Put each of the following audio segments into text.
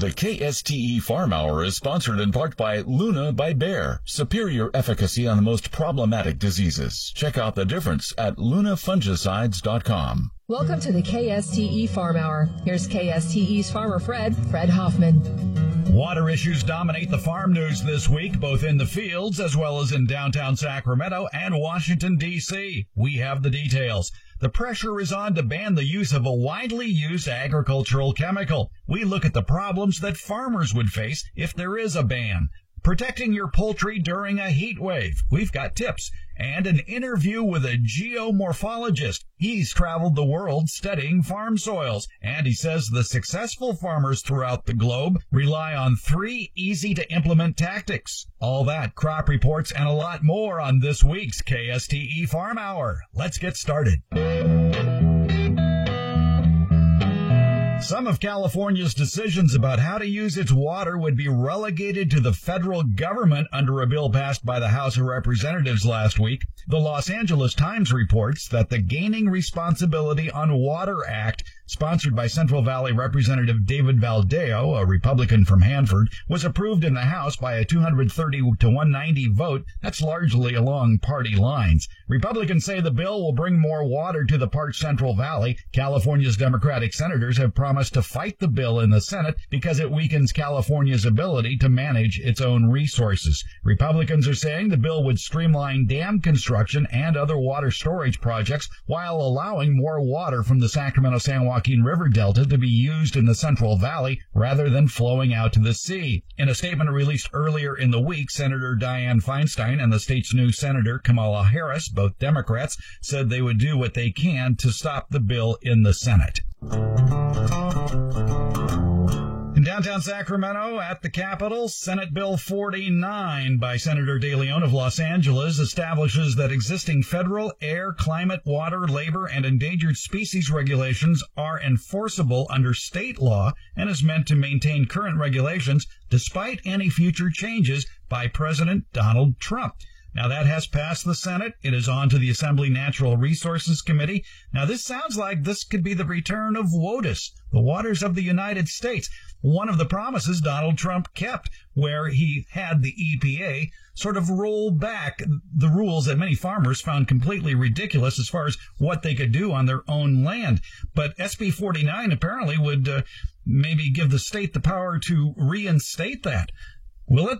The KSTE Farm Hour is sponsored in part by Luna by Bayer. Superior efficacy on the most problematic diseases. Check out the difference at lunafungicides.com. Welcome to the KSTE Farm Hour. Here's KSTE's farmer Fred, Fred Hoffman. Water issues dominate the farm news this week, both in the fields as well as in downtown Sacramento and Washington, D.C. We have the details. The pressure is on to ban the use of a widely used agricultural chemical. We look at the problems that farmers would face if there is a ban. Protecting your poultry during a heat wave. We've got tips and an interview with a geomorphologist. He's traveled the world studying farm soils, and he says the successful farmers throughout the globe rely on three easy to implement tactics. All that, crop reports, and a lot more on this week's KSTE Farm Hour. Let's get started. Some of California's decisions about how to use its water would be relegated to the federal government under a bill passed by the House of Representatives last week. The Los Angeles Times reports that the Gaining Responsibility on Water Act sponsored by Central Valley Representative David Valadao, a Republican from Hanford, was approved in the House by a 230 to 190 vote. That's largely along party lines. Republicans say the bill will bring more water to the parched Central Valley. California's Democratic senators have promised to fight the bill in the Senate because it weakens California's ability to manage its own resources. Republicans are saying the bill would streamline dam construction and other water storage projects while allowing more water from the Sacramento San Joaquin River Delta to be used in the Central Valley rather than flowing out to the sea. In a statement released earlier in the week, Senator Dianne Feinstein and the state's new Senator Kamala Harris, both Democrats, said they would do what they can to stop the bill in the Senate. In downtown Sacramento, at the Capitol, Senate Bill 49 by Senator De Leon of Los Angeles establishes that existing federal air, climate, water, labor, and endangered species regulations are enforceable under state law and is meant to maintain current regulations despite any future changes by President Donald Trump. Now that has passed the Senate. It is on to the Assembly Natural Resources Committee. Now this sounds like this could be the return of WOTUS, the waters of the United States. One of the promises Donald Trump kept where he had the EPA sort of roll back the rules that many farmers found completely ridiculous as far as what they could do on their own land. But SB 49 apparently would uh, maybe give the state the power to reinstate that. Will it?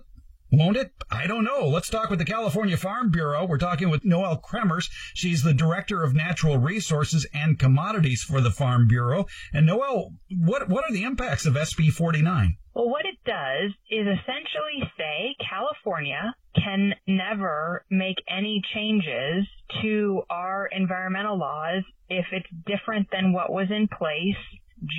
Won't it? I don't know. Let's talk with the California Farm Bureau. We're talking with Noelle Cremers. She's the Director of Natural Resources and Commodities for the Farm Bureau. And Noelle, what, what are the impacts of SB 49? Well, what it does is essentially say California can never make any changes to our environmental laws if it's different than what was in place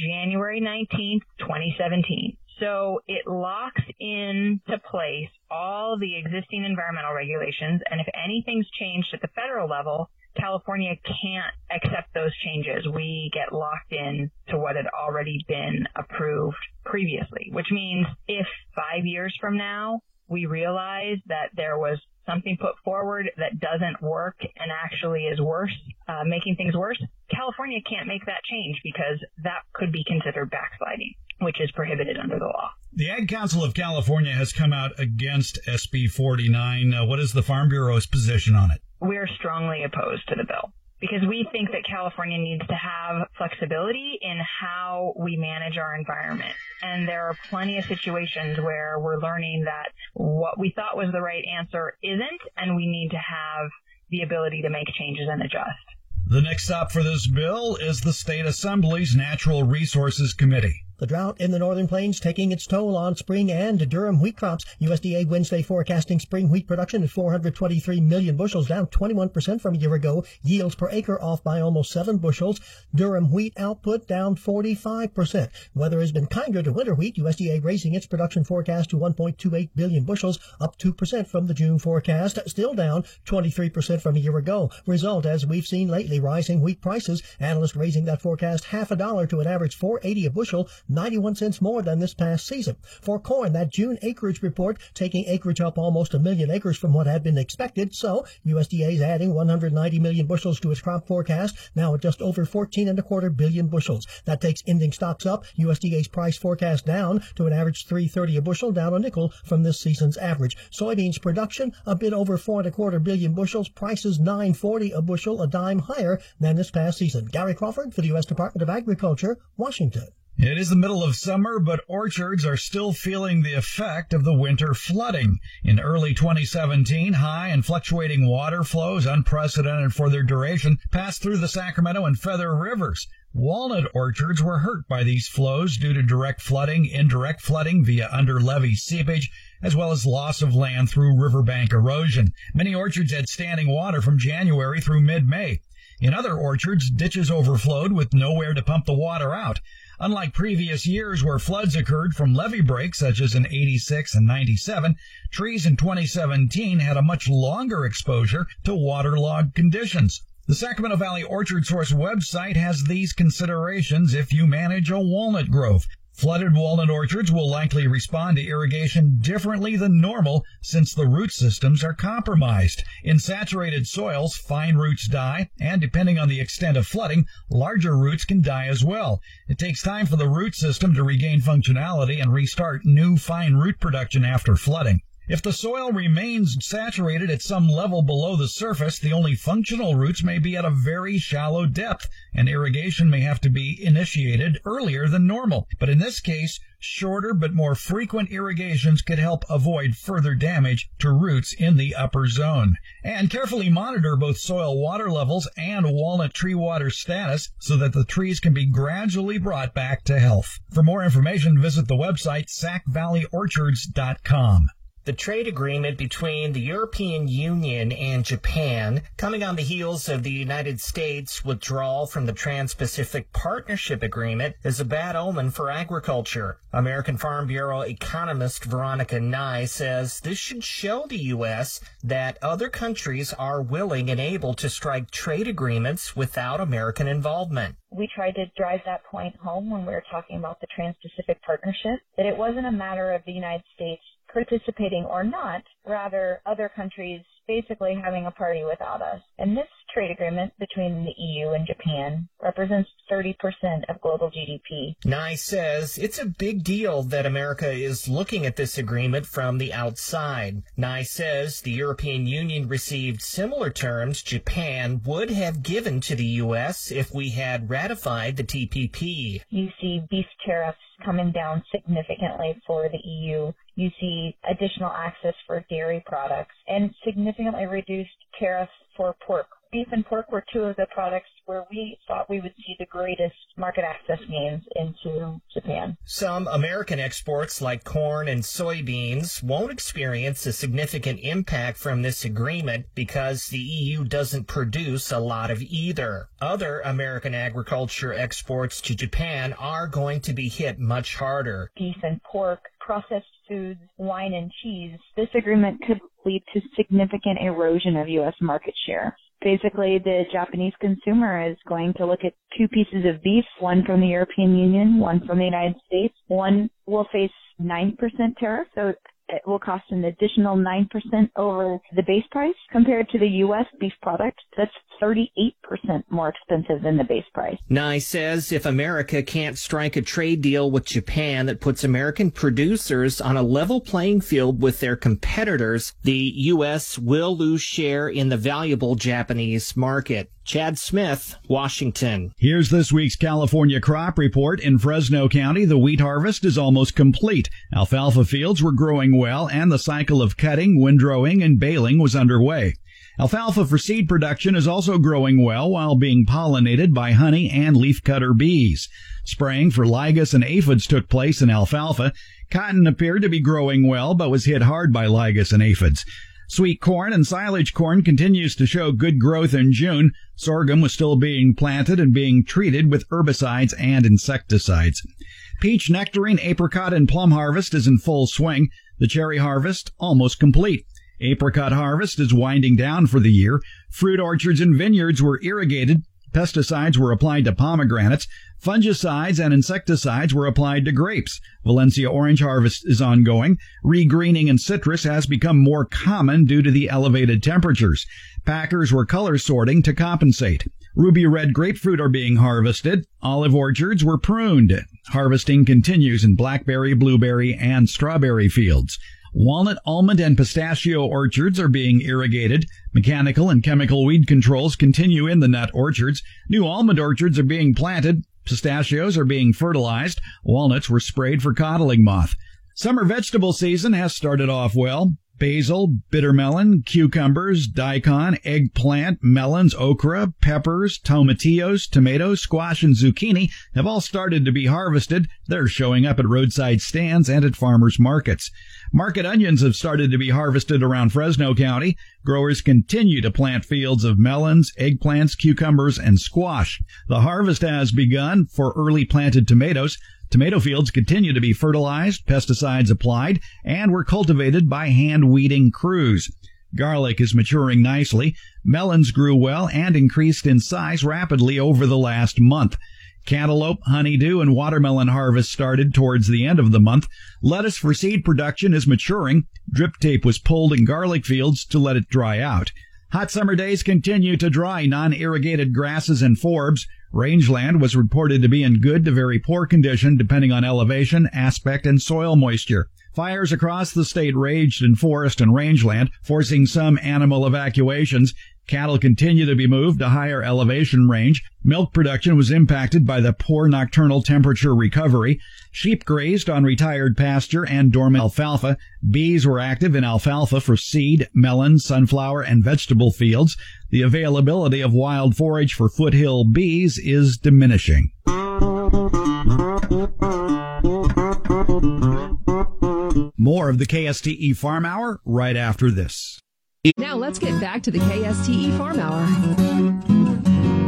January 19th, 2017. So it locks into place all the existing environmental regulations, and if anything's changed at the federal level, California can't accept those changes. We get locked in to what had already been approved previously, which means if five years from now we realize that there was something put forward that doesn't work and actually is worse, uh, making things worse, California can't make that change because that could be considered backsliding which is prohibited under the law. The Ag Council of California has come out against SB 49. Uh, what is the Farm Bureau's position on it? We're strongly opposed to the bill because we think that California needs to have flexibility in how we manage our environment. And there are plenty of situations where we're learning that what we thought was the right answer isn't, and we need to have the ability to make changes and adjust. The next stop for this bill is the State Assembly's Natural Resources Committee. The drought in the northern plains taking its toll on spring and durum wheat crops. USDA Wednesday forecasting spring wheat production at 423 million bushels, down 21% from a year ago. Yields per acre off by almost 7 bushels. Durum wheat output down 45%. Weather has been kinder to winter wheat. USDA raising its production forecast to 1.28 billion bushels, up 2% from the June forecast, still down 23% from a year ago. Result, as we've seen lately, rising wheat prices. Analysts raising that forecast half a dollar to an average 480 a bushel 91 cents more than this past season. For corn, that June acreage report taking acreage up almost a million acres from what had been expected. So USDA is adding 190 million bushels to its crop forecast, now at just over 14 and a quarter billion bushels. That takes ending stocks up, USDA's price forecast down to an average 330 a bushel, down a nickel from this season's average. Soybeans production a bit over four and a quarter billion bushels, prices 940 a bushel, a dime higher than this past season. Gary Crawford for the U.S. Department of Agriculture, Washington. It is the middle of summer, but orchards are still feeling the effect of the winter flooding. In early 2017, high and fluctuating water flows, unprecedented for their duration, passed through the Sacramento and Feather rivers. Walnut orchards were hurt by these flows due to direct flooding, indirect flooding via under levee seepage, as well as loss of land through riverbank erosion. Many orchards had standing water from January through mid-May. In other orchards, ditches overflowed with nowhere to pump the water out. Unlike previous years where floods occurred from levee breaks such as in 86 and 97, trees in 2017 had a much longer exposure to waterlogged conditions. The Sacramento Valley Orchard Source website has these considerations if you manage a walnut grove. Flooded walnut orchards will likely respond to irrigation differently than normal since the root systems are compromised. In saturated soils, fine roots die, and depending on the extent of flooding, larger roots can die as well. It takes time for the root system to regain functionality and restart new fine root production after flooding. If the soil remains saturated at some level below the surface, the only functional roots may be at a very shallow depth, and irrigation may have to be initiated earlier than normal. But in this case, shorter but more frequent irrigations could help avoid further damage to roots in the upper zone. And carefully monitor both soil water levels and walnut tree water status so that the trees can be gradually brought back to health. For more information, visit the website sacvalleyorchards.com. The trade agreement between the European Union and Japan, coming on the heels of the United States withdrawal from the Trans-Pacific Partnership Agreement, is a bad omen for agriculture. American Farm Bureau economist Veronica Nigh says this should show the U.S. that other countries are willing and able to strike trade agreements without American involvement we tried to drive that point home when we were talking about the Trans-Pacific Partnership, that it wasn't a matter of the United States participating or not, rather other countries basically having a party without us. And this trade agreement between the EU and Japan represents 30% of global GDP. Nigh says it's a big deal that America is looking at this agreement from the outside. Nigh says the European Union received similar terms Japan would have given to the U.S. if we had ratified the TPP. You see beef tariffs coming down significantly for the EU. You see additional access for dairy products and significantly reduced tariffs for pork beef and pork were two of the products where we thought we would see the greatest market access gains into Japan. Some American exports like corn and soybeans won't experience a significant impact from this agreement because the EU doesn't produce a lot of either. Other American agriculture exports to Japan are going to be hit much harder. Beef and pork processed foods, wine, and cheese, this agreement could lead to significant erosion of U.S. market share basically the Japanese consumer is going to look at two pieces of beef, one from the European Union, one from the United States. One will face 9% tariff, so it will cost an additional 9% over the base price compared to the U.S. beef product. That's 38% more expensive than the base price. Nigh says if America can't strike a trade deal with Japan that puts American producers on a level playing field with their competitors, the U.S. will lose share in the valuable Japanese market. Chad Smith, Washington. Here's this week's California crop report. In Fresno County, the wheat harvest is almost complete. Alfalfa fields were growing well and the cycle of cutting, windrowing, and baling was underway. Alfalfa for seed production is also growing well while being pollinated by honey and leafcutter bees. Spraying for lygus and aphids took place in alfalfa. Cotton appeared to be growing well but was hit hard by lygus and aphids. Sweet corn and silage corn continues to show good growth in June. Sorghum was still being planted and being treated with herbicides and insecticides. Peach, nectarine, apricot, and plum harvest is in full swing. The cherry harvest almost complete. Apricot harvest is winding down for the year. Fruit orchards and vineyards were irrigated. Pesticides were applied to pomegranates. Fungicides and insecticides were applied to grapes. Valencia orange harvest is ongoing. Regreening in citrus has become more common due to the elevated temperatures. Packers were color sorting to compensate. Ruby red grapefruit are being harvested. Olive orchards were pruned. Harvesting continues in blackberry, blueberry, and strawberry fields. Walnut, almond, and pistachio orchards are being irrigated. Mechanical and chemical weed controls continue in the nut orchards. New almond orchards are being planted. Pistachios are being fertilized. Walnuts were sprayed for codling moth. Summer vegetable season has started off well basil, bitter melon, cucumbers, daikon, eggplant, melons, okra, peppers, tomatillos, tomatoes, squash, and zucchini have all started to be harvested. They're showing up at roadside stands and at farmers markets. Market onions have started to be harvested around Fresno County. Growers continue to plant fields of melons, eggplants, cucumbers, and squash. The harvest has begun for early planted tomatoes. Tomato fields continue to be fertilized, pesticides applied, and were cultivated by hand weeding crews. Garlic is maturing nicely. Melons grew well and increased in size rapidly over the last month. Cantaloupe, honeydew, and watermelon harvest started towards the end of the month. Lettuce for seed production is maturing. Drip tape was pulled in garlic fields to let it dry out. Hot summer days continue to dry non-irrigated grasses and forbs. Rangeland was reported to be in good to very poor condition depending on elevation, aspect, and soil moisture. Fires across the state raged in forest and rangeland, forcing some animal evacuations. Cattle continue to be moved to higher elevation range. Milk production was impacted by the poor nocturnal temperature recovery. Sheep grazed on retired pasture and dormant alfalfa. Bees were active in alfalfa for seed, melon, sunflower, and vegetable fields. The availability of wild forage for foothill bees is diminishing. More of the KSTE Farm Hour right after this. Now let's get back to the KSTE Farm Hour.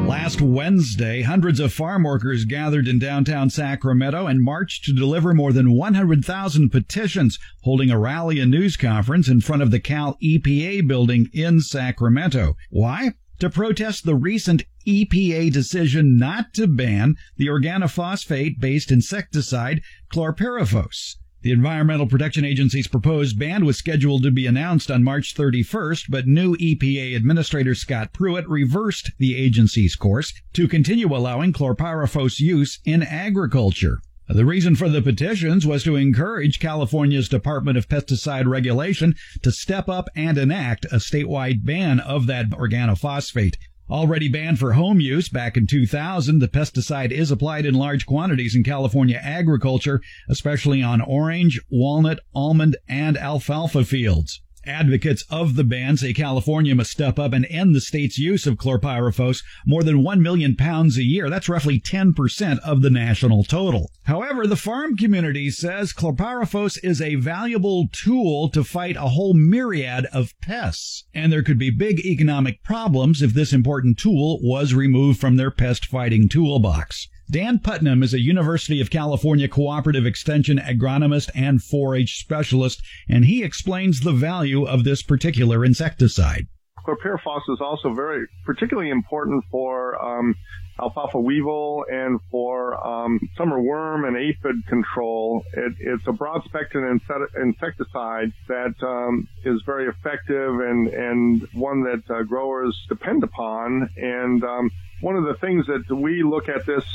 Last Wednesday, hundreds of farm workers gathered in downtown Sacramento and marched to deliver more than 100,000 petitions, holding a rally and news conference in front of the Cal EPA building in Sacramento. Why? To protest the recent EPA decision not to ban the organophosphate based insecticide chlorpyrifos. The Environmental Protection Agency's proposed ban was scheduled to be announced on March 31st, but new EPA Administrator Scott Pruitt reversed the agency's course to continue allowing chlorpyrifos use in agriculture. The reason for the petitions was to encourage California's Department of Pesticide Regulation to step up and enact a statewide ban of that organophosphate. Already banned for home use back in 2000, the pesticide is applied in large quantities in California agriculture, especially on orange, walnut, almond, and alfalfa fields. Advocates of the ban say California must step up and end the state's use of chlorpyrifos more than 1 million pounds a year. That's roughly 10% of the national total. However, the farm community says chlorpyrifos is a valuable tool to fight a whole myriad of pests. And there could be big economic problems if this important tool was removed from their pest fighting toolbox. Dan Putnam is a University of California cooperative extension agronomist and 4-H specialist, and he explains the value of this particular insecticide. Chlorpyrifos is also very particularly important for um, alfalfa weevil and for um, summer worm and aphid control. It, it's a broad spectrum insecticide that um, is very effective and, and one that uh, growers depend upon. And um, one of the things that we look at this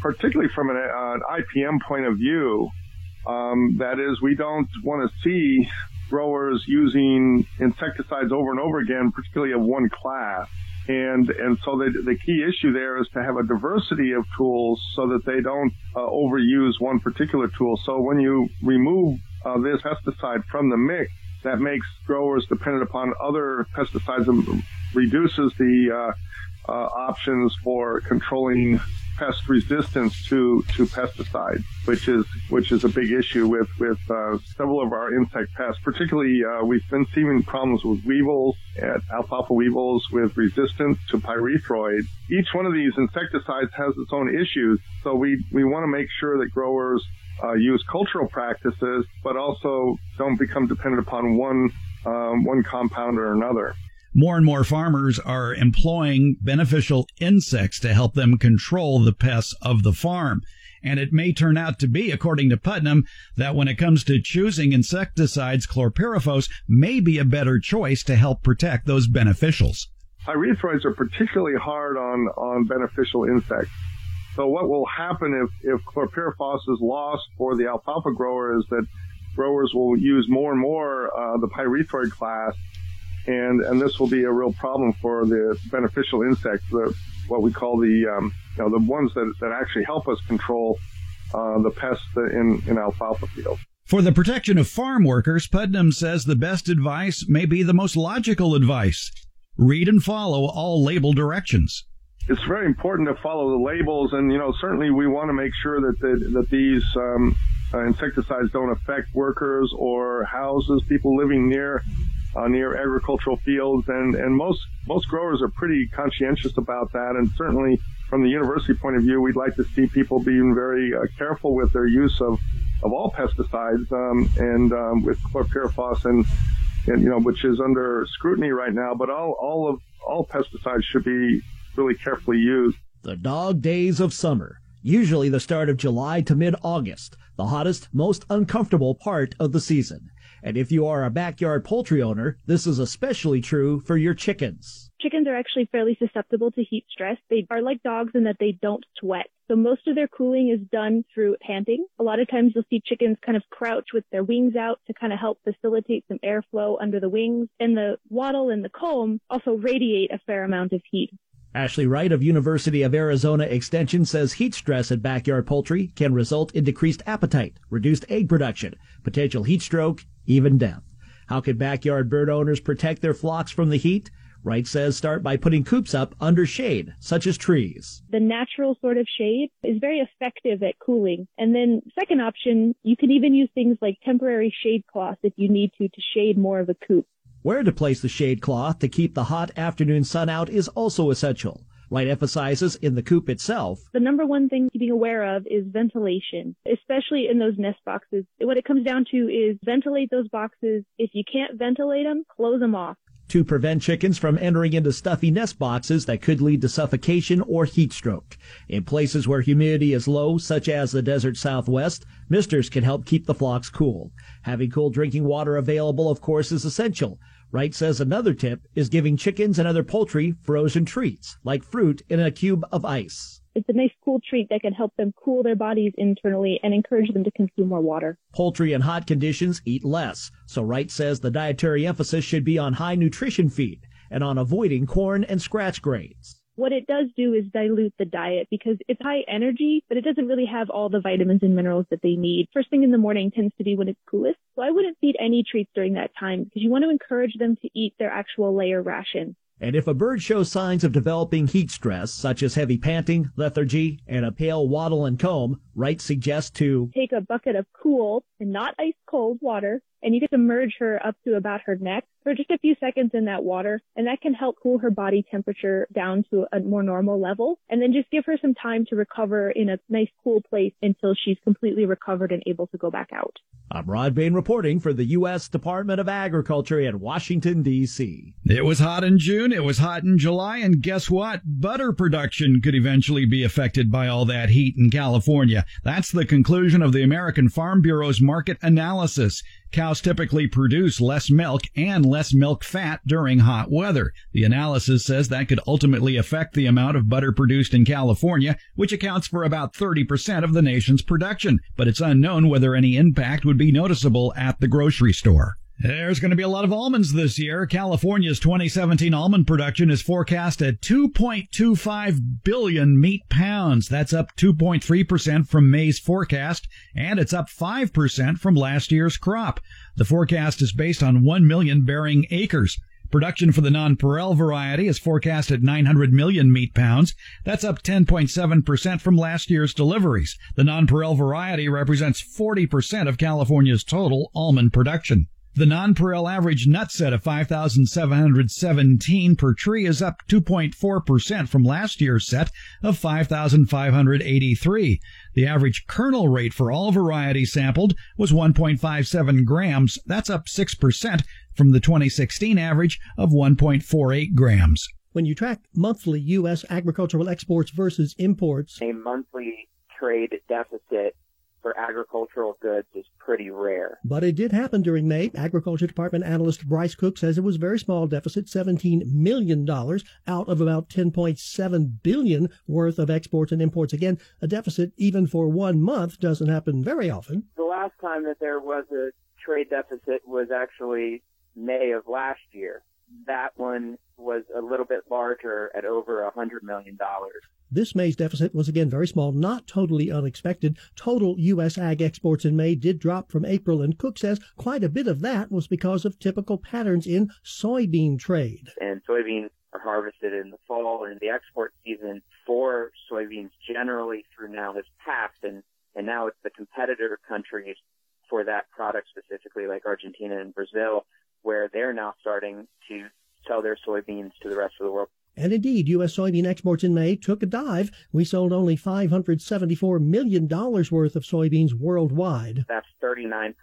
particularly from an, uh, an IPM point of view, um, that is, we don't want to see growers using insecticides over and over again, particularly of one class. And, and so the, the key issue there is to have a diversity of tools so that they don't uh, overuse one particular tool. So when you remove uh, this pesticide from the mix, that makes growers dependent upon other pesticides and reduces the uh, uh options for controlling pest resistance to to pesticides, which is which is a big issue with with uh, several of our insect pests. Particularly, uh, we've been seeing problems with weevils, at alfalfa weevils with resistance to pyrethroid. Each one of these insecticides has its own issues, so we we want to make sure that growers uh, use cultural practices, but also don't become dependent upon one um, one compound or another. More and more farmers are employing beneficial insects to help them control the pests of the farm. And it may turn out to be, according to Putnam, that when it comes to choosing insecticides, chlorpyrifos may be a better choice to help protect those beneficials. Pyrethroids are particularly hard on, on beneficial insects. So what will happen if, if chlorpyrifos is lost for the alfalfa grower is that growers will use more and more uh, the pyrethroid class, and and this will be a real problem for the beneficial insects, the what we call the um, you know the ones that, that actually help us control uh, the pests in in alfalfa fields. For the protection of farm workers, Putnam says the best advice may be the most logical advice. Read and follow all label directions. It's very important to follow the labels, and you know certainly we want to make sure that the, that these um, uh, insecticides don't affect workers or houses, people living near uh, near agricultural fields, and and most most growers are pretty conscientious about that, and certainly from the university point of view, we'd like to see people being very uh, careful with their use of of all pesticides, um, and um, with chlorpyrifos and, and you know which is under scrutiny right now, but all all of all pesticides should be really carefully used. The dog days of summer, usually the start of July to mid-August, the hottest, most uncomfortable part of the season. And if you are a backyard poultry owner, this is especially true for your chickens. Chickens are actually fairly susceptible to heat stress. They are like dogs in that they don't sweat. So most of their cooling is done through panting. A lot of times you'll see chickens kind of crouch with their wings out to kind of help facilitate some airflow under the wings. And the wattle and the comb also radiate a fair amount of heat. Ashley Wright of University of Arizona Extension says heat stress at backyard poultry can result in decreased appetite, reduced egg production, potential heat stroke, even death. How can backyard bird owners protect their flocks from the heat? Wright says start by putting coops up under shade, such as trees. The natural sort of shade is very effective at cooling. And then second option, you can even use things like temporary shade cloths if you need to to shade more of a coop. Where to place the shade cloth to keep the hot afternoon sun out is also essential. Wright emphasizes in the coop itself. The number one thing to be aware of is ventilation, especially in those nest boxes. What it comes down to is ventilate those boxes. If you can't ventilate them, close them off to prevent chickens from entering into stuffy nest boxes that could lead to suffocation or heat stroke. In places where humidity is low, such as the desert southwest, misters can help keep the flocks cool. Having cool drinking water available, of course, is essential. Wright says another tip is giving chickens and other poultry frozen treats, like fruit in a cube of ice. It's a nice cool treat that can help them cool their bodies internally and encourage them to consume more water. Poultry in hot conditions eat less, so Wright says the dietary emphasis should be on high nutrition feed and on avoiding corn and scratch grains. What it does do is dilute the diet because it's high energy, but it doesn't really have all the vitamins and minerals that they need. First thing in the morning tends to be when it's coolest. So I wouldn't feed any treats during that time because you want to encourage them to eat their actual layer ration. And if a bird shows signs of developing heat stress, such as heavy panting, lethargy, and a pale wattle and comb, Wright suggests to take a bucket of cool and not ice cold water and you can to merge her up to about her neck for just a few seconds in that water. And that can help cool her body temperature down to a more normal level. And then just give her some time to recover in a nice cool place until she's completely recovered and able to go back out. I'm Rod Bain reporting for the U.S. Department of Agriculture in Washington, D.C. It was hot in June, it was hot in July, and guess what? Butter production could eventually be affected by all that heat in California. That's the conclusion of the American Farm Bureau's market analysis. Cows typically produce less milk and less milk fat during hot weather. The analysis says that could ultimately affect the amount of butter produced in California, which accounts for about 30% of the nation's production, but it's unknown whether any impact would be noticeable at the grocery store. There's going to be a lot of almonds this year. California's 2017 almond production is forecast at 2.25 billion meat pounds. That's up 2.3% from May's forecast, and it's up 5% from last year's crop. The forecast is based on 1 million bearing acres. Production for the nonpareil variety is forecast at 900 million meat pounds. That's up 10.7% from last year's deliveries. The nonpareil variety represents 40% of California's total almond production. The nonpareil average nut set of 5,717 per tree is up 2.4% from last year's set of 5,583. The average kernel rate for all varieties sampled was 1.57 grams. That's up 6% from the 2016 average of 1.48 grams. When you track monthly U.S. agricultural exports versus imports, a monthly trade deficit for agricultural goods is pretty rare. But it did happen during May. Agriculture Department analyst Bryce Cook says it was a very small deficit, $17 million out of about 10.7 billion worth of exports and imports. Again, a deficit even for one month doesn't happen very often. The last time that there was a trade deficit was actually May of last year. That one was a little bit larger at over a $100 million. This May's deficit was again very small, not totally unexpected. Total U.S. ag exports in May did drop from April, and Cook says quite a bit of that was because of typical patterns in soybean trade. And soybeans are harvested in the fall, and the export season for soybeans generally through now has passed, and, and now it's the competitor countries for that product specifically, like Argentina and Brazil, where they're now starting to sell their soybeans to the rest of the world. And indeed, U.S. soybean exports in May took a dive. We sold only $574 million worth of soybeans worldwide. That's 39%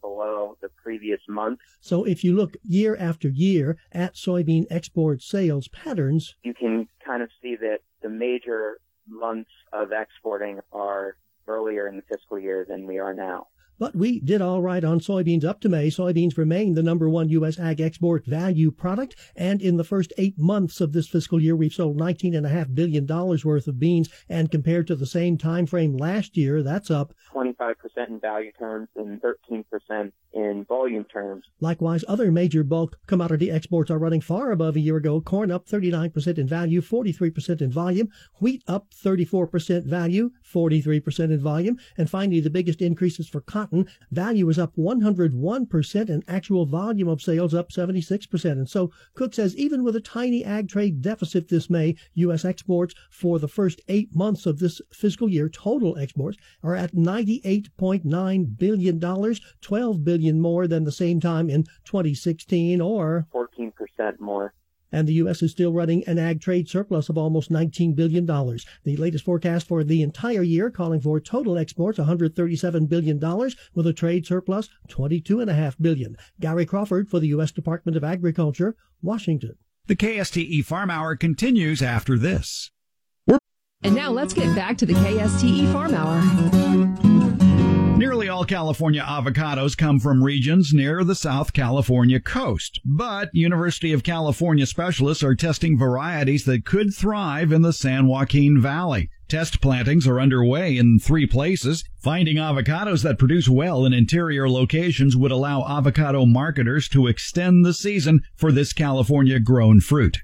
below the previous month. So if you look year after year at soybean export sales patterns, you can kind of see that the major months of exporting are earlier in the fiscal year than we are now. But we did all right on soybeans up to May. Soybeans remain the number one U.S. ag export value product. And in the first eight months of this fiscal year, we've sold $19.5 billion worth of beans. And compared to the same time frame last year, that's up 25% in value terms and 13% in volume terms. Likewise, other major bulk commodity exports are running far above a year ago. Corn up 39% in value, 43% in volume. Wheat up 34% value, 43% in volume. And finally, the biggest increases for cotton. Value is up 101% and actual volume of sales up 76%. And so Cook says even with a tiny ag trade deficit this May, U.S. exports for the first eight months of this fiscal year, total exports, are at $98.9 billion, 12 billion more than the same time in 2016 or 14% more and the U.S. is still running an ag trade surplus of almost $19 billion. The latest forecast for the entire year calling for total exports $137 billion with a trade surplus 22.5 billion. Gary Crawford for the U.S. Department of Agriculture, Washington. The KSTE Farm Hour continues after this. And now let's get back to the KSTE Farm Hour. Nearly all California avocados come from regions near the South California coast, but University of California specialists are testing varieties that could thrive in the San Joaquin Valley. Test plantings are underway in three places. Finding avocados that produce well in interior locations would allow avocado marketers to extend the season for this California grown fruit.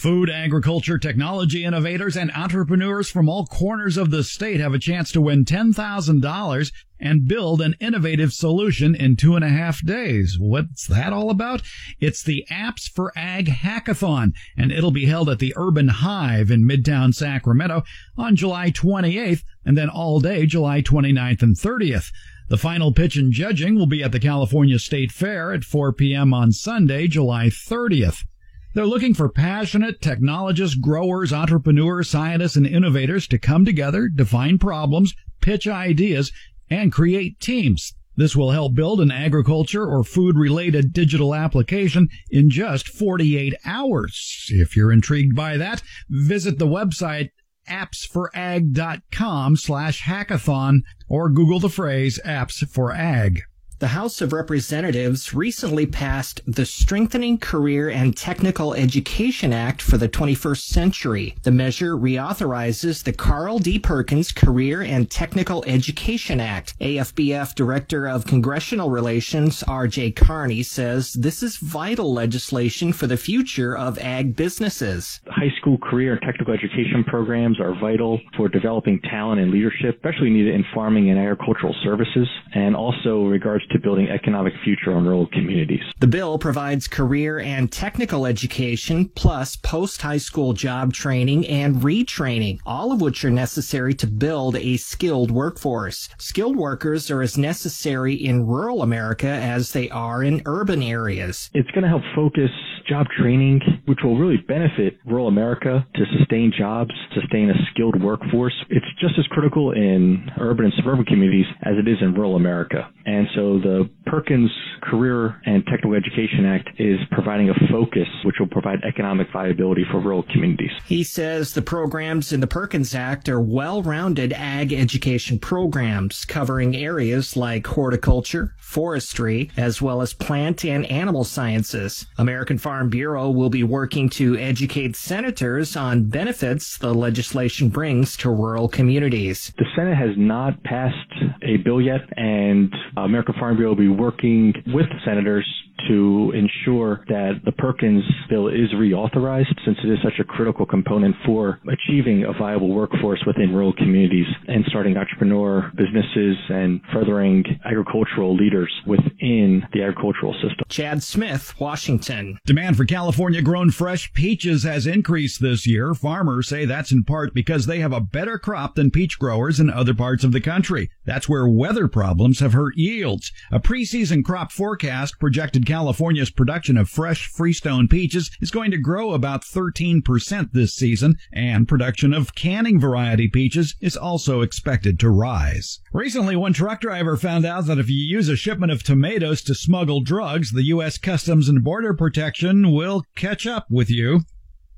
Food, agriculture, technology innovators, and entrepreneurs from all corners of the state have a chance to win $10,000 and build an innovative solution in two and a half days. What's that all about? It's the Apps for Ag Hackathon, and it'll be held at the Urban Hive in Midtown Sacramento on July 28th and then all day July 29th and 30th. The final pitch and judging will be at the California State Fair at 4 p.m. on Sunday, July 30th. They're looking for passionate technologists, growers, entrepreneurs, scientists, and innovators to come together, define problems, pitch ideas, and create teams. This will help build an agriculture or food related digital application in just 48 hours. If you're intrigued by that, visit the website appsforag.com slash hackathon or Google the phrase apps for ag. The House of Representatives recently passed the Strengthening Career and Technical Education Act for the 21st Century. The measure reauthorizes the Carl D. Perkins Career and Technical Education Act. AFBF Director of Congressional Relations, R.J. Karney, says this is vital legislation for the future of ag businesses. High school career and technical education programs are vital for developing talent and leadership, especially needed in farming and agricultural services, and also regards to building economic future on rural communities. The bill provides career and technical education plus post high school job training and retraining, all of which are necessary to build a skilled workforce. Skilled workers are as necessary in rural America as they are in urban areas. It's going to help focus job training, which will really benefit rural America to sustain jobs, sustain a skilled workforce. It's just as critical in urban and suburban communities as it is in rural America. And so the Perkins Career and Technical Education Act is providing a focus which will provide economic viability for rural communities. He says the programs in the Perkins Act are well-rounded ag education programs covering areas like horticulture, forestry, as well as plant and animal sciences. American Farm Bureau will be working to educate senators on benefits the legislation brings to rural communities. The Senate has not passed a bill yet, and American Farm Bureau will be working with senators to ensure that the Perkins bill is reauthorized since it is such a critical component for achieving a viable workforce within rural communities and starting entrepreneur businesses and furthering agricultural leaders within the agricultural system. Chad Smith, Washington. Demand for California grown fresh peaches has increased this year. Farmers say that's in part because they have a better crop than peach growers in other parts of the country. That's where weather problems have hurt yields. A preseason crop forecast projected California's production of fresh freestone peaches is going to grow about 13% this season, and production of canning variety peaches is also expected to rise. Recently, one truck driver found out that if you use a shipment of tomatoes to smuggle drugs, the U.S. Customs and Border Protection will catch up with you.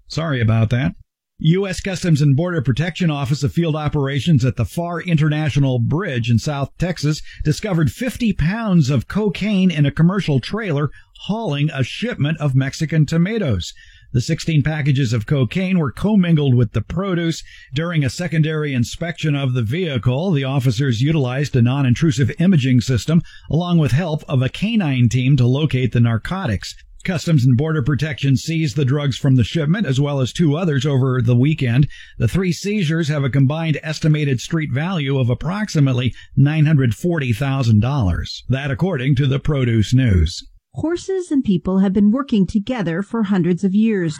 Sorry about that. U.S. Customs and Border Protection Office of Field Operations at the Pharr International Bridge in South Texas discovered 50 pounds of cocaine in a commercial trailer hauling a shipment of Mexican tomatoes. The 16 packages of cocaine were commingled with the produce. During a secondary inspection of the vehicle, the officers utilized a non-intrusive imaging system along with help of a canine team to locate the narcotics. Customs and Border Protection seized the drugs from the shipment as well as two others over the weekend. The three seizures have a combined estimated street value of approximately $940,000. That according to the Produce News. Horses and people have been working together for hundreds of years.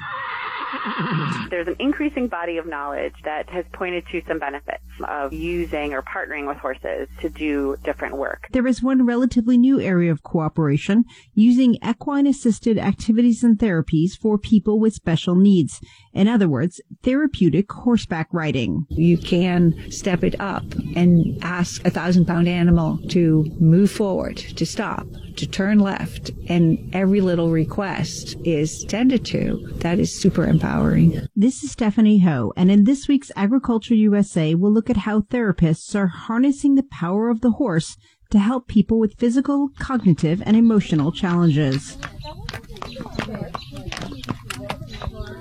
There's an increasing body of knowledge that has pointed to some benefits of using or partnering with horses to do different work. There is one relatively new area of cooperation using equine assisted activities and therapies for people with special needs. In other words, therapeutic horseback riding. You can step it up and ask a thousand pound animal to move forward, to stop, to turn left, and every little request is tended to. That is super empowering. This is Stephanie Ho, and in this week's Agriculture USA, we'll look at how therapists are harnessing the power of the horse to help people with physical, cognitive, and emotional challenges.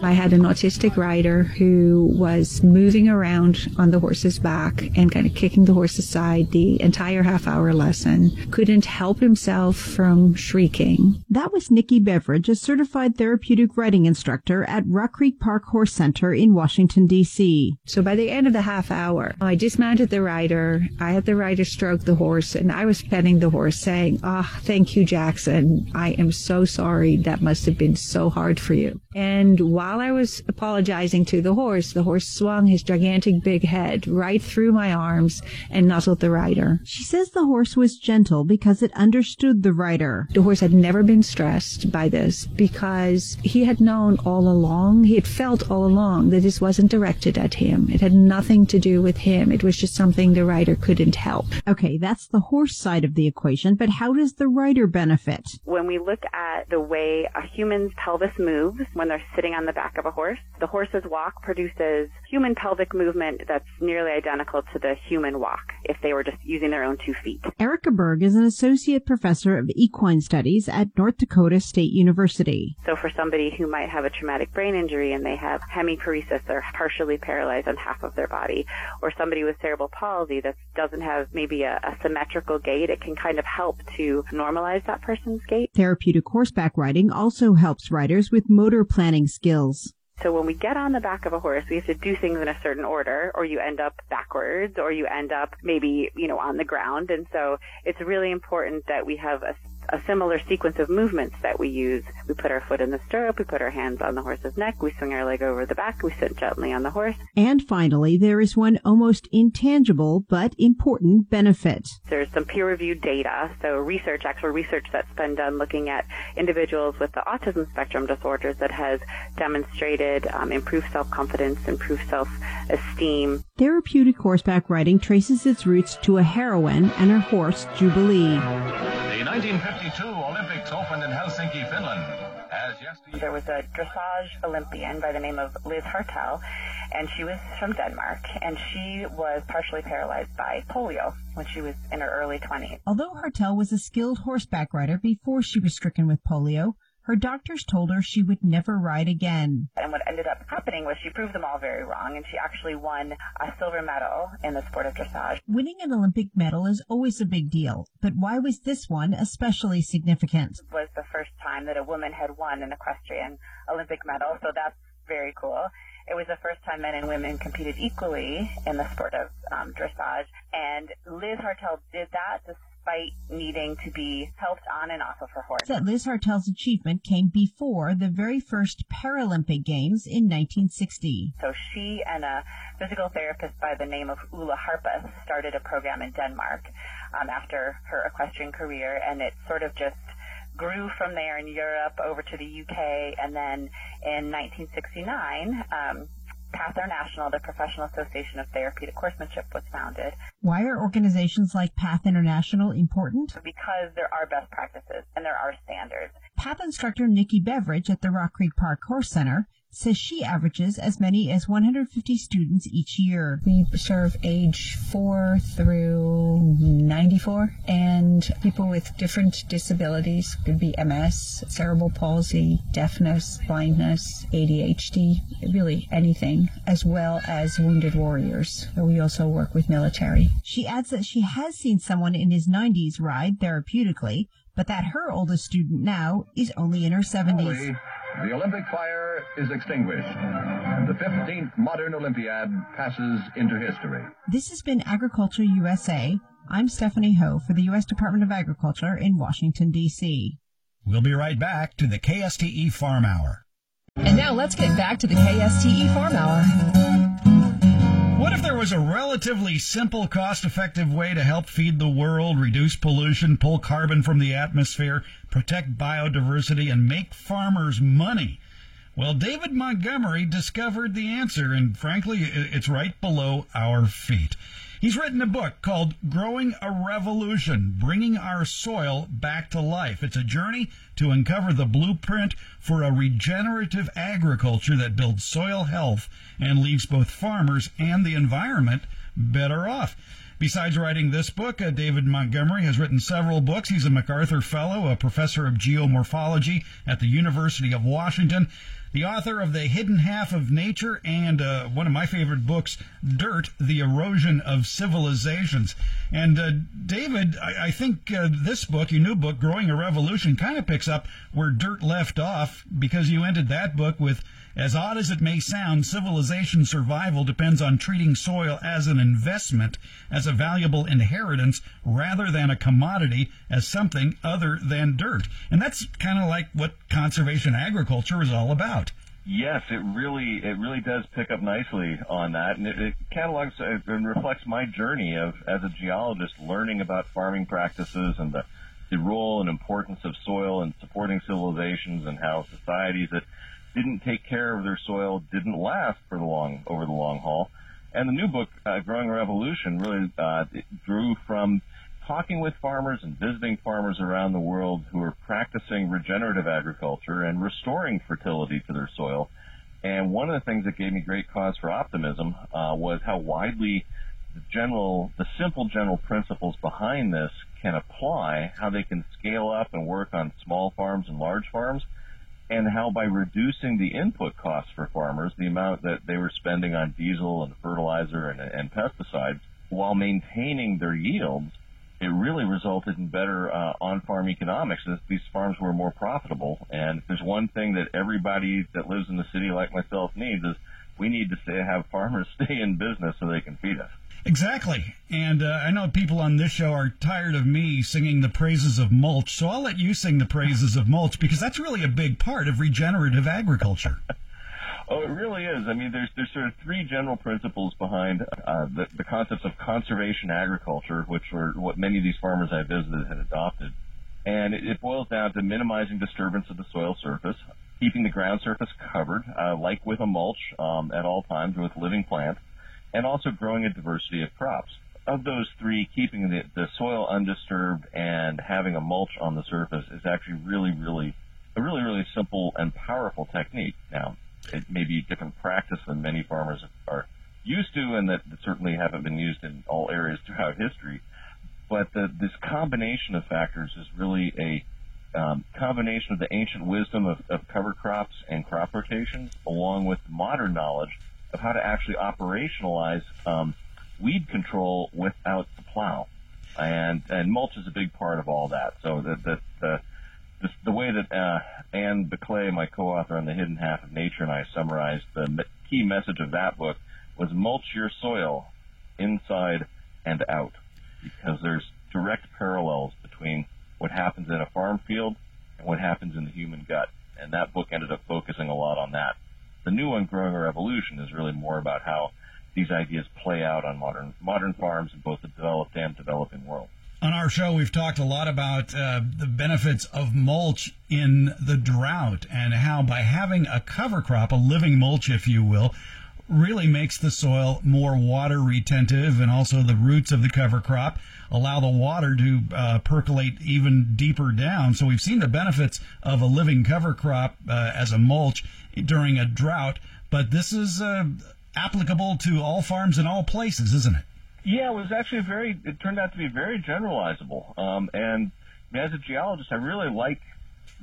I had an autistic rider who was moving around on the horse's back and kind of kicking the horse aside the entire half hour lesson. Couldn't help himself from shrieking. That was Nikki Beveridge, a certified therapeutic riding instructor at Rock Creek Park Horse Center in Washington, D.C. So by the end of the half hour, I dismounted the rider. I had the rider stroke the horse and I was petting the horse saying, Ah, oh, thank you, Jackson. I am so sorry. That must have been so hard for you. And while I was apologizing to the horse, the horse swung his gigantic big head right through my arms and nuzzled the rider. She says the horse was gentle because it understood the rider. The horse had never been stressed by this because he had known all along, he had felt all along that this wasn't directed at him. It had nothing to do with him. It was just something the rider couldn't help. Okay, that's the horse side of the equation, but how does the rider benefit? When we look at the way a human's pelvis moves, when they're sitting on the back of a horse. The horse's walk produces human pelvic movement that's nearly identical to the human walk if they were just using their own two feet. Erica Berg is an associate professor of equine studies at North Dakota State University. So for somebody who might have a traumatic brain injury and they have hemiparesis, they're partially paralyzed on half of their body, or somebody with cerebral palsy that doesn't have maybe a, a symmetrical gait, it can kind of help to normalize that person's gait. Therapeutic horseback riding also helps riders with motor planning skills. So when we get on the back of a horse, we have to do things in a certain order, or you end up backwards, or you end up maybe, you know, on the ground. And so it's really important that we have a a similar sequence of movements that we use. We put our foot in the stirrup, we put our hands on the horse's neck, we swing our leg over the back, we sit gently on the horse. And finally, there is one almost intangible but important benefit. There's some peer-reviewed data, so research, actual research that's been done looking at individuals with the autism spectrum disorders that has demonstrated um, improved self-confidence, improved self-esteem. Therapeutic horseback riding traces its roots to a heroine and her horse, Jubilee. The 1952 Olympics opened in Helsinki, Finland. As yesterday, There was a dressage Olympian by the name of Lis Hartel, and she was from Denmark, and she was partially paralyzed by polio when she was in her early 20s. Although Hartel was a skilled horseback rider before she was stricken with polio, her doctors told her she would never ride again. And what ended up happening was she proved them all very wrong, and she actually won a silver medal in the sport of dressage. Winning an Olympic medal is always a big deal, but why was this one especially significant? It was the first time that a woman had won an equestrian Olympic medal, so that's very cool. It was the first time men and women competed equally in the sport of um, dressage, and Lis Hartel did that despite needing to be helped on and off of her horse. That Lis Hartel's achievement came before the very first Paralympic Games in 1960. So she and a physical therapist by the name of Ulla Harpeth started a program in Denmark um, after her equestrian career, and it sort of just grew from there in Europe over to the UK, and then in 1969, um, Path International, the Professional Association of Therapeutic Horsemanship, was founded Why are organizations like Path International important? because there are best practices and there are standards. Path instructor Nikki Beveridge at the Rock Creek Park Horse Center says she averages as many as 150 students each year. We serve age 4 through 94 and people with different disabilities could be MS, cerebral palsy, deafness, blindness, ADHD, really anything, as well as wounded warriors. We also work with military. She adds that she has seen someone in his 90s ride therapeutically, but that her oldest student now is only in her 70s. The Olympic fire is extinguished, and the 15th modern Olympiad passes into history. This has been Agriculture USA. I'm Stephanie Ho for the U.S. Department of Agriculture in Washington, D.C. We'll be right back to the KSTE Farm Hour. And now let's get back to the KSTE Farm Hour. What if there was a relatively simple, cost effective way to help feed the world, reduce pollution, pull carbon from the atmosphere, protect biodiversity, and make farmers money? Well, David Montgomery discovered the answer, and frankly, it's right below our feet. He's written a book called Growing a Revolution Bringing Our Soil Back to Life. It's a journey to uncover the blueprint for a regenerative agriculture that builds soil health and leaves both farmers and the environment better off. Besides writing this book, uh, David Montgomery has written several books. He's a MacArthur Fellow, a professor of geomorphology at the University of Washington, the author of The Hidden Half of Nature, and uh, one of my favorite books, Dirt, The Erosion of Civilizations. And uh, David, I, I think uh, this book, your new book, Growing a Revolution, kind of picks up where Dirt left off because you ended that book with as odd as it may sound, civilization survival depends on treating soil as an investment, as a valuable inheritance, rather than a commodity, as something other than dirt. And that's kind of like what conservation agriculture is all about. Yes, it really it really does pick up nicely on that, and it, it catalogs uh, and reflects my journey of as a geologist learning about farming practices and the, the role and importance of soil and supporting civilizations and how societies that didn't take care of their soil didn't last for the long over the long haul. And the new book, uh, Growing a Revolution, really uh, drew from talking with farmers and visiting farmers around the world who are practicing regenerative agriculture and restoring fertility to their soil. And one of the things that gave me great cause for optimism uh, was how widely the general, the simple general principles behind this can apply, how they can scale up and work on small farms and large farms, and how by reducing the input costs for farmers, the amount that they were spending on diesel and fertilizer and, and pesticides, while maintaining their yields, it really resulted in better uh, on-farm economics. These farms were more profitable, and if there's one thing that everybody that lives in the city like myself needs is we need to stay, have farmers stay in business so they can feed us. Exactly. And uh, I know people on this show are tired of me singing the praises of mulch, so I'll let you sing the praises of mulch because that's really a big part of regenerative agriculture. Oh, it really is. I mean, there's there's sort of three general principles behind uh, the, the concepts of conservation agriculture, which were what many of these farmers I visited had adopted. And it, it boils down to minimizing disturbance of the soil surface, keeping the ground surface covered, uh, like with a mulch um, at all times with living plants, and also growing a diversity of crops. Of those three, keeping the, the soil undisturbed and having a mulch on the surface is actually really, really, a really, really simple and powerful technique. Now, it may be a different practice than many farmers are used to and that certainly haven't been used in all areas throughout history. But the, this combination of factors is really a um, combination of the ancient wisdom of, of cover crops and crop rotations along with modern knowledge of how to actually operationalize um, weed control without the plow. And, and mulch is a big part of all that. So that, the, the way that uh, Anne Biklé, my co-author on The Hidden Half of Nature, and I summarized the key message of that book was mulch your soil inside and out because there's direct parallels between what happens in a farm field and what happens in the human gut. And that book ended up focusing a lot on that. The new one, Growing a Revolution, is really more about how these ideas play out on modern modern farms in both the developed and developing world. On our show, we've talked a lot about uh, the benefits of mulch in the drought and how by having a cover crop, a living mulch, if you will, really makes the soil more water retentive and also the roots of the cover crop allow the water to uh, percolate even deeper down. So we've seen the benefits of a living cover crop uh, as a mulch during a drought, but this is uh, applicable to all farms in all places, isn't it? Yeah, it was actually very. It turned out to be very generalizable. Um, and as a geologist, I really like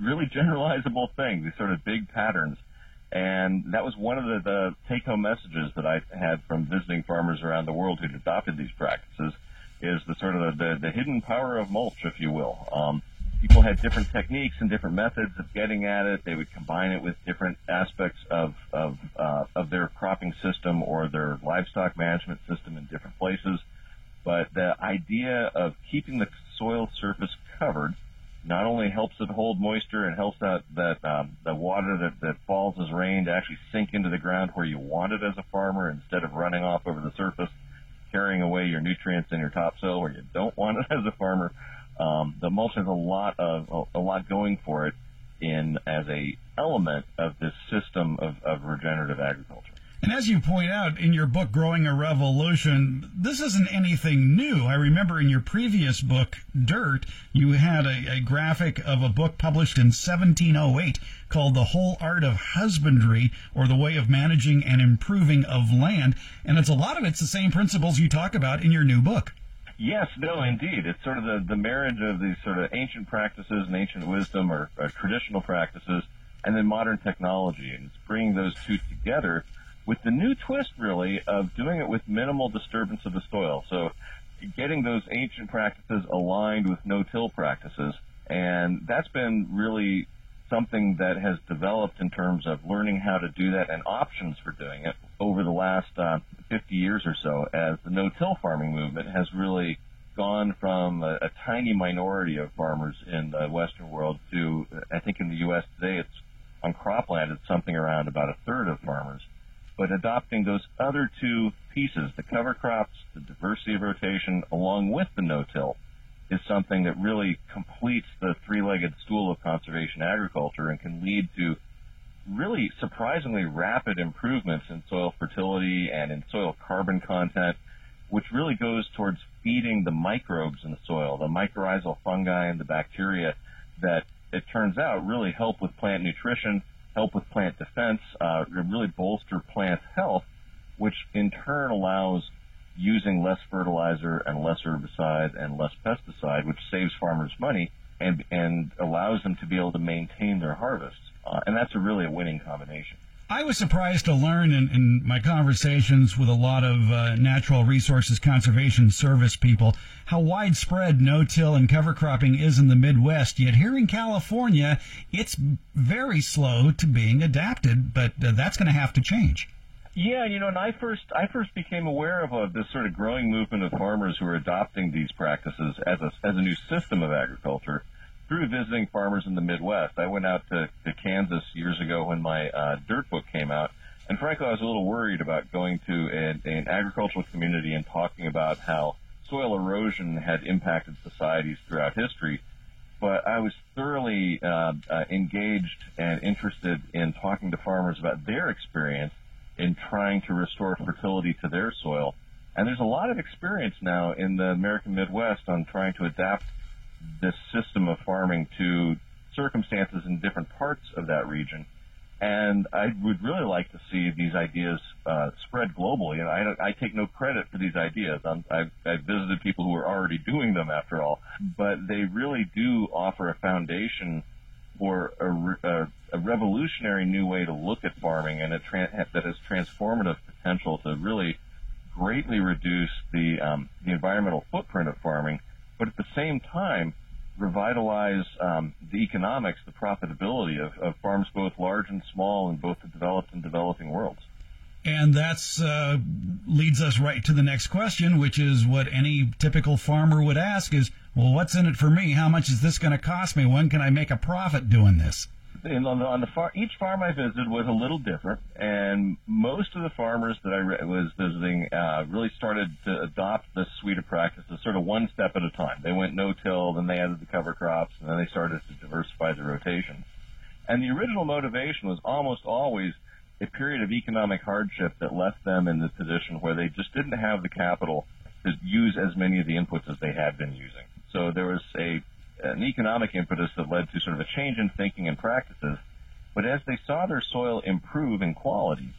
really generalizable things, these sort of big patterns. And that was one of the, the take-home messages that I had from visiting farmers around the world who'd adopted these practices, is the sort of the, the, the hidden power of mulch, if you will. Um, people had different techniques and different methods of getting at it. They would combine it with different aspects of of uh, of their cropping system or their livestock management system in different places. But the idea of keeping the soil surface covered not only helps it hold moisture and helps that that um, the water that that falls as rain to actually sink into the ground where you want it as a farmer instead of running off over the surface, carrying away your nutrients in your topsoil where you don't want it as a farmer. Um, the mulch has a lot of a, a lot going for it in as a element of this system of, of regenerative agriculture. And as you point out in your book, Growing a Revolution, this isn't anything new. I remember in your previous book, Dirt, you had a, a, graphic of a book published in 1708 called The Whole Art of Husbandry, or The Way of Managing and Improving of Land. And it's a lot of it's the same principles you talk about in your new book. Yes, no, indeed. It's sort of the, the marriage of these sort of ancient practices and ancient wisdom or, or traditional practices and then modern technology. And it's bringing those two together with the new twist, really, of doing it with minimal disturbance of the soil. So getting those ancient practices aligned with no-till practices. And that's been really something that has developed in terms of learning how to do that and options for doing it over the last uh, 50 years or so as the no-till farming movement has really gone from a, a tiny minority of farmers in the Western world to, I think in the U.S. today, it's on cropland, it's something around about a third of farmers. But adopting those other two pieces, the cover crops, the diversity of rotation, along with the no-till, is something that really completes the three-legged stool of conservation agriculture and can lead to really surprisingly rapid improvements in soil fertility and in soil carbon content, which really goes towards feeding the microbes in the soil, the mycorrhizal fungi and the bacteria that it turns out really help with plant nutrition, help with plant defense, uh, really bolster plant health, which in turn allows using less fertilizer and less herbicide and less pesticide, which saves farmers money and, and allows them to be able to maintain their harvests. Uh, and that's a really a winning combination. I was surprised to learn in, in my conversations with a lot of uh, natural resources conservation service people how widespread no-till and cover cropping is in the Midwest. Yet here in California, it's very slow to being adapted, but uh, that's going to have to change. Yeah, you know, and I first I first became aware of uh, this sort of growing movement of farmers who are adopting these practices as a as a new system of agriculture through visiting farmers in the Midwest. I went out to, to Kansas years ago when my uh, dirt book came out, and frankly, I was a little worried about going to an, an agricultural community and talking about how soil erosion had impacted societies throughout history. But I was thoroughly uh, uh, engaged and interested in talking to farmers about their experience in trying to restore fertility to their soil. And there's a lot of experience now in the American Midwest on trying to adapt this system of farming to circumstances in different parts of that region. And I would really like to see these ideas uh, spread globally. And I, I take no credit for these ideas. I've, I've visited people who are already doing them, after all. But they really do offer a foundation for a, a, a revolutionary new way to look at farming, and tra- that has transformative potential to really greatly reduce the um, the environmental footprint of farming but at the same time, revitalize um, the economics, the profitability of, of, farms both large and small in both the developed and developing worlds. And that's uh, leads us right to the next question, which is what any typical farmer would ask: is, well, what's in it for me? How much is this going to cost me? When can I make a profit doing this? On the, on the far, each farm I visited was a little different, and most of the farmers that I re- was visiting uh, really started to adopt this suite of practices sort of one step at a time. They went no-till, then they added the cover crops, and then they started to diversify the rotation. And the original motivation was almost always a period of economic hardship that left them in the position where they just didn't have the capital to use as many of the inputs as they had been using. So there was a an economic impetus that led to sort of a change in thinking and practices. But as they saw their soil improve in quality,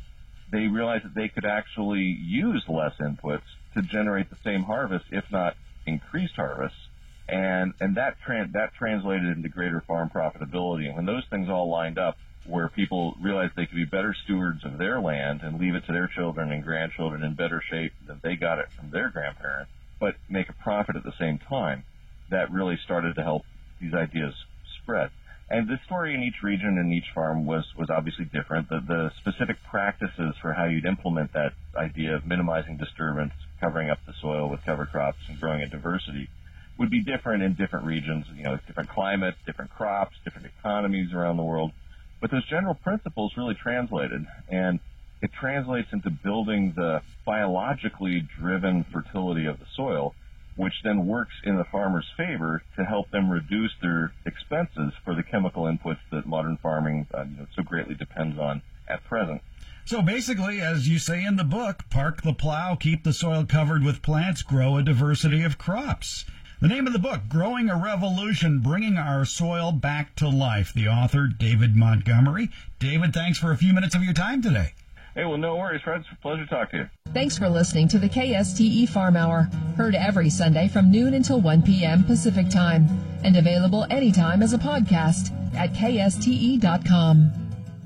they realized that they could actually use less inputs to generate the same harvest, if not increased harvests. And, and that, that translated into greater farm profitability. And when those things all lined up, where people realized they could be better stewards of their land and leave it to their children and grandchildren in better shape than they got it from their grandparents, but make a profit at the same time, that really started to help these ideas spread. And the story in each region and each farm was, was obviously different. The, the specific practices for how you'd implement that idea of minimizing disturbance, covering up the soil with cover crops, and growing a diversity would be different in different regions. You know, different climates, different crops, different economies around the world. But those general principles really translated. And it translates into building the biologically driven fertility of the soil which then works in the farmer's favor to help them reduce their expenses for the chemical inputs that modern farming uh, you know, so greatly depends on at present. So basically, as you say in the book, park the plow, keep the soil covered with plants, grow a diversity of crops. The name of the book, Growing a Revolution, Bringing Our Soil Back to Life. The author, David Montgomery. David, thanks for a few minutes of your time today. Hey, well, no worries, Fred. It's a pleasure to talk to you. Thanks for listening to the KSTE Farm Hour, heard every Sunday from noon until 1 p.m. Pacific Time, and available anytime as a podcast at kste.com.